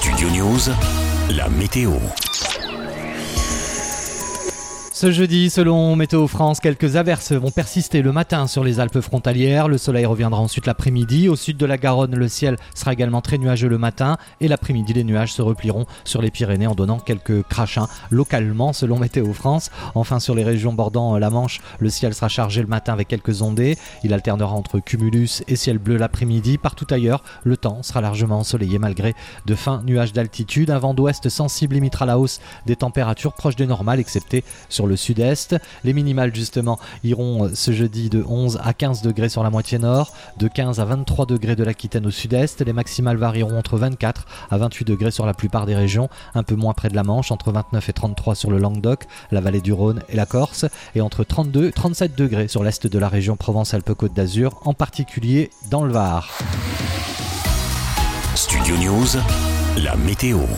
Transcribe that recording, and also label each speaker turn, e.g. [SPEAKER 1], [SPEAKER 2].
[SPEAKER 1] Studio News, la météo.
[SPEAKER 2] Ce jeudi, selon Météo France, quelques averses vont persister le matin sur les Alpes frontalières. Le soleil reviendra ensuite l'après-midi. Au sud de la Garonne, le ciel sera également très nuageux le matin. Et l'après-midi, les nuages se replieront sur les Pyrénées en donnant quelques crachins localement, selon Météo France. Enfin, sur les régions bordant la Manche, le ciel sera chargé le matin avec quelques ondées. Il alternera entre cumulus et ciel bleu l'après-midi. Partout ailleurs, le temps sera largement ensoleillé malgré de fins nuages d'altitude. Un vent d'ouest sensible limitera la hausse des températures proches des normales, excepté sur le sud-est. Les minimales justement iront euh, ce jeudi de 11 à 15 degrés sur la moitié nord, de 15 à 23 degrés de l'Aquitaine au sud-est. Les maximales varieront entre 24 à 28 degrés sur la plupart des régions, un peu moins près de la Manche, entre 29 et 33 sur le Languedoc, la vallée du Rhône et la Corse, et entre 32 et 37 degrés sur l'est de la région Provence-Alpes-Côte d'Azur, en particulier dans le Var.
[SPEAKER 1] Studio News, la météo.